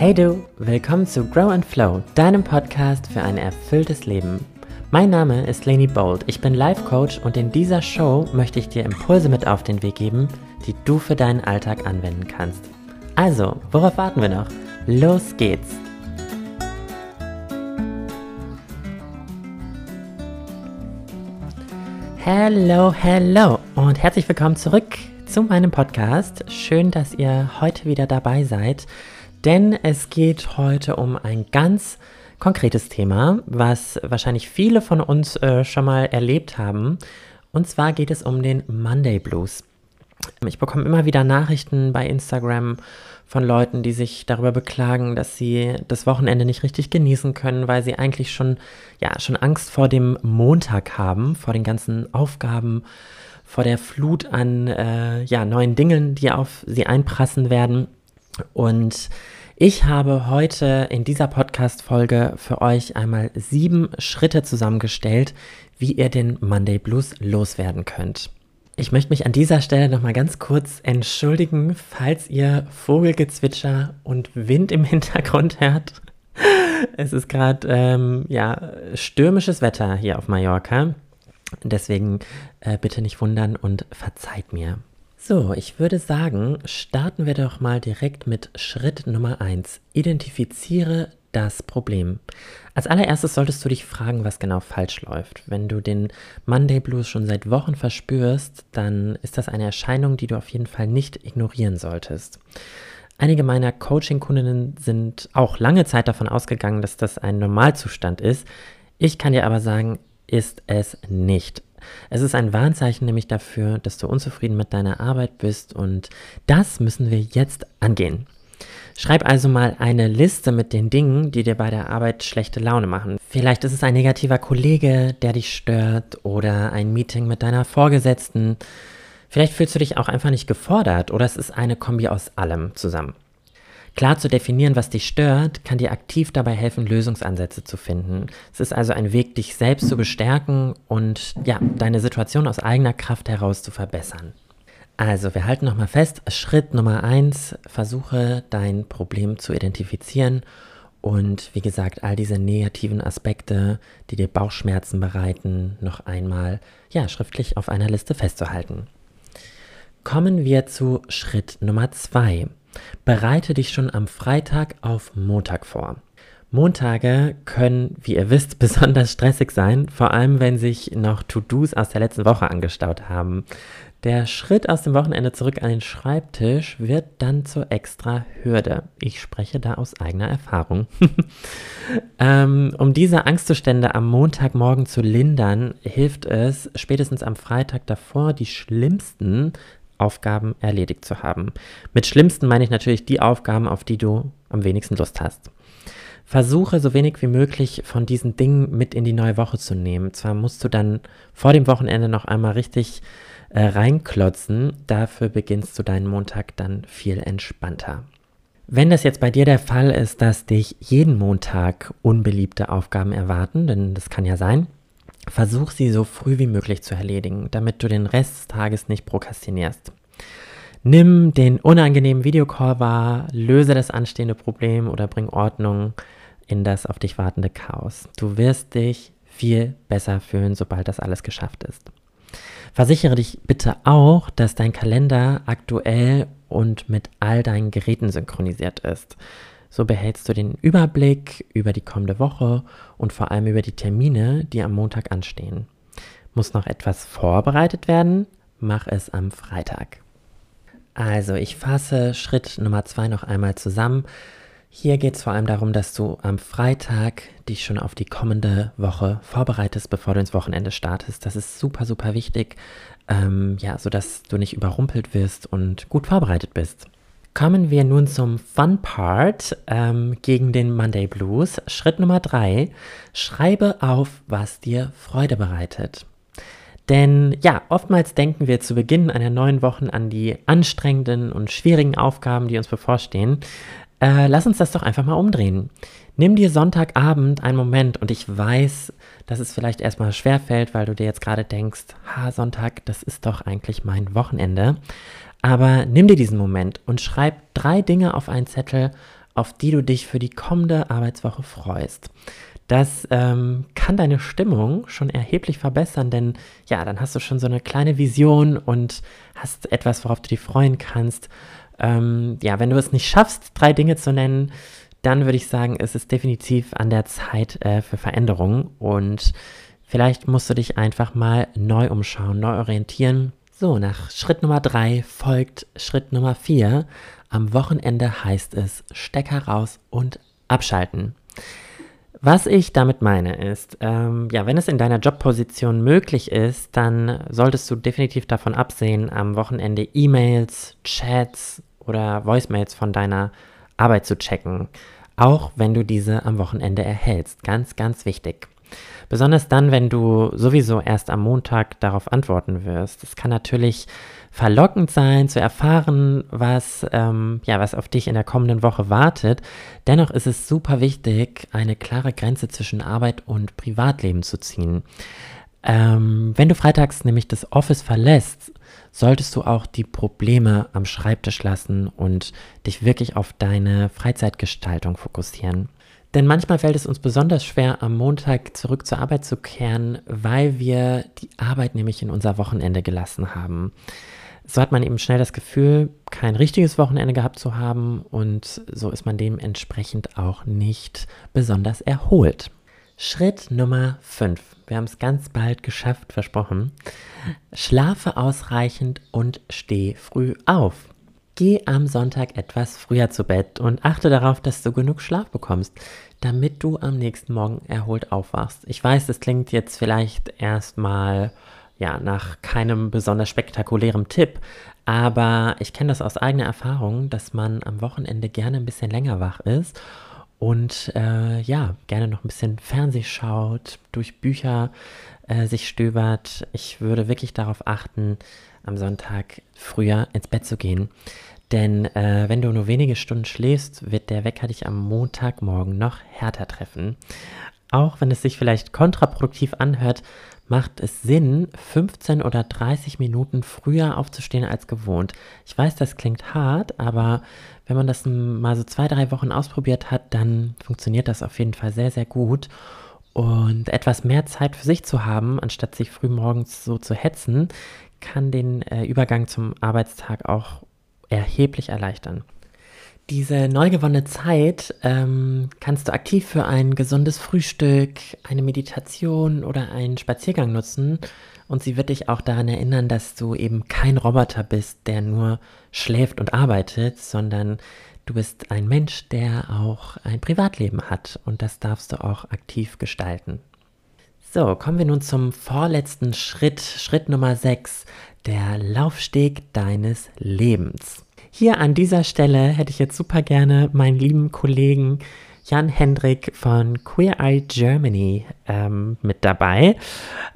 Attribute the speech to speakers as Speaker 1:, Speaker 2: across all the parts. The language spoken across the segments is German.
Speaker 1: Hey du, willkommen zu Grow and Flow, deinem Podcast für ein erfülltes Leben. Mein Name ist Leni Bold, ich bin Life Coach und in dieser Show möchte ich dir Impulse mit auf den Weg geben, die du für deinen Alltag anwenden kannst. Also, worauf warten wir noch? Los geht's! Hello, hello und herzlich willkommen zurück zu meinem Podcast. Schön, dass ihr heute wieder dabei seid, denn es geht heute um ein ganz konkretes Thema, was wahrscheinlich viele von uns äh, schon mal erlebt haben. Und zwar geht es um den Monday Blues. Ich bekomme immer wieder Nachrichten bei Instagram von Leuten, die sich darüber beklagen, dass sie das Wochenende nicht richtig genießen können, weil sie eigentlich schon, ja, schon Angst vor dem Montag haben, vor den ganzen Aufgaben, vor der Flut an äh, ja, neuen Dingen, die auf sie einprassen werden. Und ich habe heute in dieser Podcast-Folge für euch einmal sieben Schritte zusammengestellt, wie ihr den Monday Blues loswerden könnt. Ich möchte mich an dieser Stelle nochmal ganz kurz entschuldigen, falls ihr Vogelgezwitscher und Wind im Hintergrund hört. Es ist gerade ähm, ja, stürmisches Wetter hier auf Mallorca. Deswegen äh, bitte nicht wundern und verzeiht mir. So, ich würde sagen, starten wir doch mal direkt mit Schritt Nummer 1. Identifiziere das Problem. Als allererstes solltest du dich fragen, was genau falsch läuft. Wenn du den Monday Blues schon seit Wochen verspürst, dann ist das eine Erscheinung, die du auf jeden Fall nicht ignorieren solltest. Einige meiner Coaching-Kundinnen sind auch lange Zeit davon ausgegangen, dass das ein Normalzustand ist. Ich kann dir aber sagen, ist es nicht. Es ist ein Warnzeichen nämlich dafür, dass du unzufrieden mit deiner Arbeit bist und das müssen wir jetzt angehen. Schreib also mal eine Liste mit den Dingen, die dir bei der Arbeit schlechte Laune machen. Vielleicht ist es ein negativer Kollege, der dich stört oder ein Meeting mit deiner Vorgesetzten. Vielleicht fühlst du dich auch einfach nicht gefordert oder es ist eine Kombi aus allem zusammen. Klar zu definieren, was dich stört, kann dir aktiv dabei helfen, Lösungsansätze zu finden. Es ist also ein Weg, dich selbst zu bestärken und ja, deine Situation aus eigener Kraft heraus zu verbessern. Also, wir halten nochmal fest, Schritt Nummer eins, versuche dein Problem zu identifizieren und wie gesagt, all diese negativen Aspekte, die dir Bauchschmerzen bereiten, noch einmal ja, schriftlich auf einer Liste festzuhalten. Kommen wir zu Schritt Nummer zwei. Bereite dich schon am Freitag auf Montag vor. Montage können, wie ihr wisst, besonders stressig sein, vor allem wenn sich noch To-Dos aus der letzten Woche angestaut haben. Der Schritt aus dem Wochenende zurück an den Schreibtisch wird dann zur extra Hürde. Ich spreche da aus eigener Erfahrung. ähm, um diese Angstzustände am Montagmorgen zu lindern, hilft es, spätestens am Freitag davor die schlimmsten Aufgaben erledigt zu haben. Mit schlimmsten meine ich natürlich die Aufgaben, auf die du am wenigsten Lust hast. Versuche so wenig wie möglich von diesen Dingen mit in die neue Woche zu nehmen. Zwar musst du dann vor dem Wochenende noch einmal richtig äh, reinklotzen. Dafür beginnst du deinen Montag dann viel entspannter. Wenn das jetzt bei dir der Fall ist, dass dich jeden Montag unbeliebte Aufgaben erwarten, denn das kann ja sein, versuch sie so früh wie möglich zu erledigen, damit du den Rest des Tages nicht prokrastinierst. Nimm den unangenehmen Videocall wahr, löse das anstehende Problem oder bring Ordnung in das auf dich wartende Chaos. Du wirst dich viel besser fühlen, sobald das alles geschafft ist. Versichere dich bitte auch, dass dein Kalender aktuell und mit all deinen Geräten synchronisiert ist. So behältst du den Überblick über die kommende Woche und vor allem über die Termine, die am Montag anstehen. Muss noch etwas vorbereitet werden? Mach es am Freitag. Also, ich fasse Schritt Nummer zwei noch einmal zusammen. Hier geht es vor allem darum, dass du am Freitag dich schon auf die kommende Woche vorbereitest, bevor du ins Wochenende startest. Das ist super, super wichtig, ähm, ja, sodass du nicht überrumpelt wirst und gut vorbereitet bist. Kommen wir nun zum Fun Part ähm, gegen den Monday Blues. Schritt Nummer drei: Schreibe auf, was dir Freude bereitet. Denn ja, oftmals denken wir zu Beginn einer neuen Woche an die anstrengenden und schwierigen Aufgaben, die uns bevorstehen. Äh, lass uns das doch einfach mal umdrehen. Nimm dir Sonntagabend einen Moment und ich weiß, dass es vielleicht erstmal schwerfällt, weil du dir jetzt gerade denkst, ha, Sonntag, das ist doch eigentlich mein Wochenende. Aber nimm dir diesen Moment und schreib drei Dinge auf einen Zettel, auf die du dich für die kommende Arbeitswoche freust. Das ähm, kann deine Stimmung schon erheblich verbessern, denn ja, dann hast du schon so eine kleine Vision und hast etwas, worauf du dich freuen kannst. Ähm, ja, wenn du es nicht schaffst, drei Dinge zu nennen, dann würde ich sagen, ist es definitiv an der Zeit äh, für Veränderungen und vielleicht musst du dich einfach mal neu umschauen, neu orientieren. So, nach Schritt Nummer drei folgt Schritt Nummer vier. Am Wochenende heißt es Stecker raus und abschalten. Was ich damit meine ist, ähm, ja, wenn es in deiner Jobposition möglich ist, dann solltest du definitiv davon absehen, am Wochenende E-Mails, Chats oder Voicemails von deiner Arbeit zu checken, auch wenn du diese am Wochenende erhältst. Ganz, ganz wichtig. Besonders dann, wenn du sowieso erst am Montag darauf antworten wirst. Es kann natürlich verlockend sein, zu erfahren, was, ähm, ja, was auf dich in der kommenden Woche wartet. Dennoch ist es super wichtig, eine klare Grenze zwischen Arbeit und Privatleben zu ziehen. Ähm, wenn du freitags nämlich das Office verlässt, solltest du auch die Probleme am Schreibtisch lassen und dich wirklich auf deine Freizeitgestaltung fokussieren. Denn manchmal fällt es uns besonders schwer, am Montag zurück zur Arbeit zu kehren, weil wir die Arbeit nämlich in unser Wochenende gelassen haben so hat man eben schnell das Gefühl, kein richtiges Wochenende gehabt zu haben und so ist man dementsprechend auch nicht besonders erholt. Schritt Nummer 5. Wir haben es ganz bald geschafft, versprochen. Schlafe ausreichend und steh früh auf. Geh am Sonntag etwas früher zu Bett und achte darauf, dass du genug Schlaf bekommst, damit du am nächsten Morgen erholt aufwachst. Ich weiß, das klingt jetzt vielleicht erstmal ja, nach keinem besonders spektakulären Tipp. Aber ich kenne das aus eigener Erfahrung, dass man am Wochenende gerne ein bisschen länger wach ist und äh, ja, gerne noch ein bisschen Fernseh schaut, durch Bücher äh, sich stöbert. Ich würde wirklich darauf achten, am Sonntag früher ins Bett zu gehen. Denn äh, wenn du nur wenige Stunden schläfst, wird der Wecker dich am Montagmorgen noch härter treffen. Auch wenn es sich vielleicht kontraproduktiv anhört, macht es Sinn, 15 oder 30 Minuten früher aufzustehen als gewohnt. Ich weiß, das klingt hart, aber wenn man das mal so zwei, drei Wochen ausprobiert hat, dann funktioniert das auf jeden Fall sehr, sehr gut. Und etwas mehr Zeit für sich zu haben, anstatt sich früh morgens so zu hetzen, kann den äh, Übergang zum Arbeitstag auch erheblich erleichtern. Diese neu gewonnene Zeit ähm, kannst du aktiv für ein gesundes Frühstück, eine Meditation oder einen Spaziergang nutzen. Und sie wird dich auch daran erinnern, dass du eben kein Roboter bist, der nur schläft und arbeitet, sondern du bist ein Mensch, der auch ein Privatleben hat. Und das darfst du auch aktiv gestalten. So, kommen wir nun zum vorletzten Schritt, Schritt Nummer 6, der Laufsteg deines Lebens. Hier an dieser Stelle hätte ich jetzt super gerne meinen lieben Kollegen Jan Hendrik von Queer Eye Germany ähm, mit dabei.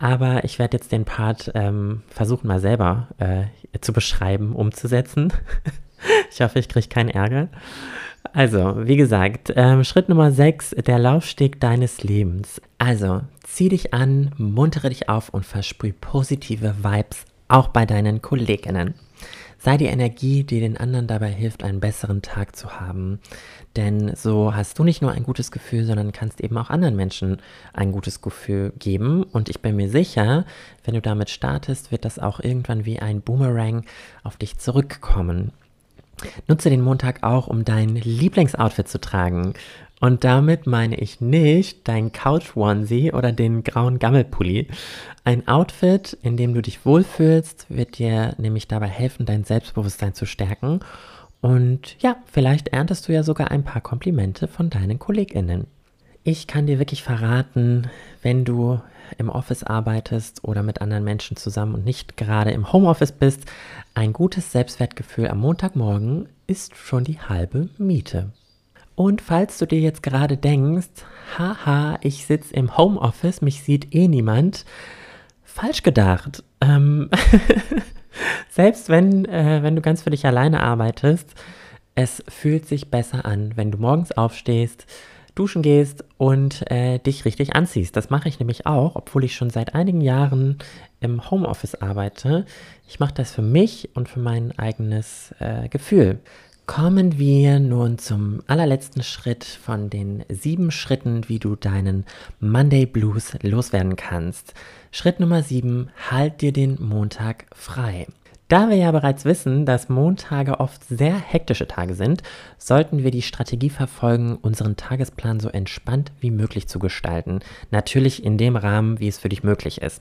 Speaker 1: Aber ich werde jetzt den Part ähm, versuchen, mal selber äh, zu beschreiben, umzusetzen. ich hoffe, ich kriege keinen Ärger. Also, wie gesagt, ähm, Schritt Nummer 6, der Laufsteg deines Lebens. Also, zieh dich an, muntere dich auf und versprüh positive Vibes auch bei deinen Kolleginnen. Sei die Energie, die den anderen dabei hilft, einen besseren Tag zu haben. Denn so hast du nicht nur ein gutes Gefühl, sondern kannst eben auch anderen Menschen ein gutes Gefühl geben. Und ich bin mir sicher, wenn du damit startest, wird das auch irgendwann wie ein Boomerang auf dich zurückkommen. Nutze den Montag auch, um dein Lieblingsoutfit zu tragen. Und damit meine ich nicht dein Couch-Onesie oder den grauen Gammelpulli. Ein Outfit, in dem du dich wohlfühlst, wird dir nämlich dabei helfen, dein Selbstbewusstsein zu stärken. Und ja, vielleicht erntest du ja sogar ein paar Komplimente von deinen KollegInnen. Ich kann dir wirklich verraten, wenn du im Office arbeitest oder mit anderen Menschen zusammen und nicht gerade im Homeoffice bist, ein gutes Selbstwertgefühl am Montagmorgen ist schon die halbe Miete. Und falls du dir jetzt gerade denkst, haha, ich sitze im Homeoffice, mich sieht eh niemand, falsch gedacht. Ähm Selbst wenn, äh, wenn du ganz für dich alleine arbeitest, es fühlt sich besser an, wenn du morgens aufstehst, duschen gehst und äh, dich richtig anziehst. Das mache ich nämlich auch, obwohl ich schon seit einigen Jahren im Homeoffice arbeite. Ich mache das für mich und für mein eigenes äh, Gefühl. Kommen wir nun zum allerletzten Schritt von den sieben Schritten, wie du deinen Monday Blues loswerden kannst. Schritt Nummer sieben, halt dir den Montag frei. Da wir ja bereits wissen, dass Montage oft sehr hektische Tage sind, sollten wir die Strategie verfolgen, unseren Tagesplan so entspannt wie möglich zu gestalten. Natürlich in dem Rahmen, wie es für dich möglich ist.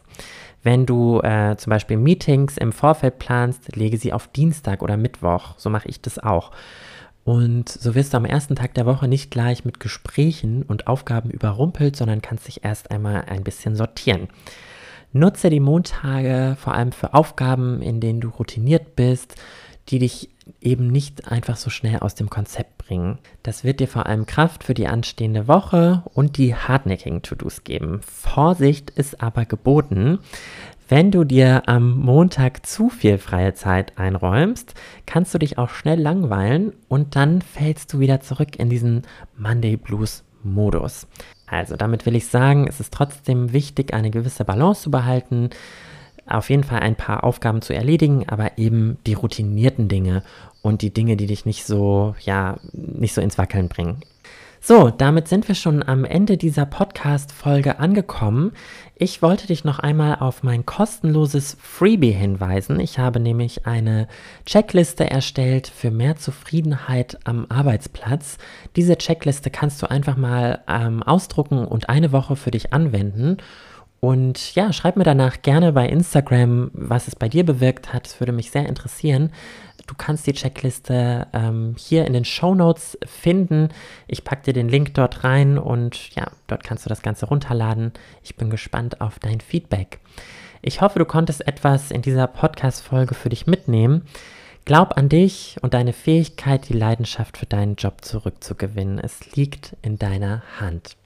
Speaker 1: Wenn du äh, zum Beispiel Meetings im Vorfeld planst, lege sie auf Dienstag oder Mittwoch. So mache ich das auch. Und so wirst du am ersten Tag der Woche nicht gleich mit Gesprächen und Aufgaben überrumpelt, sondern kannst dich erst einmal ein bisschen sortieren. Nutze die Montage vor allem für Aufgaben, in denen du routiniert bist, die dich eben nicht einfach so schnell aus dem Konzept bringen. Das wird dir vor allem Kraft für die anstehende Woche und die hartnäckigen To-Dos geben. Vorsicht ist aber geboten. Wenn du dir am Montag zu viel freie Zeit einräumst, kannst du dich auch schnell langweilen und dann fällst du wieder zurück in diesen Monday Blues Modus. Also damit will ich sagen, es ist trotzdem wichtig, eine gewisse Balance zu behalten auf jeden Fall ein paar Aufgaben zu erledigen, aber eben die routinierten Dinge und die Dinge, die dich nicht so, ja, nicht so ins Wackeln bringen. So, damit sind wir schon am Ende dieser Podcast-Folge angekommen. Ich wollte dich noch einmal auf mein kostenloses Freebie hinweisen. Ich habe nämlich eine Checkliste erstellt für mehr Zufriedenheit am Arbeitsplatz. Diese Checkliste kannst du einfach mal ähm, ausdrucken und eine Woche für dich anwenden. Und ja, schreib mir danach gerne bei Instagram, was es bei dir bewirkt hat. Es würde mich sehr interessieren. Du kannst die Checkliste ähm, hier in den Show Notes finden. Ich packe dir den Link dort rein und ja, dort kannst du das Ganze runterladen. Ich bin gespannt auf dein Feedback. Ich hoffe, du konntest etwas in dieser Podcast-Folge für dich mitnehmen. Glaub an dich und deine Fähigkeit, die Leidenschaft für deinen Job zurückzugewinnen. Es liegt in deiner Hand.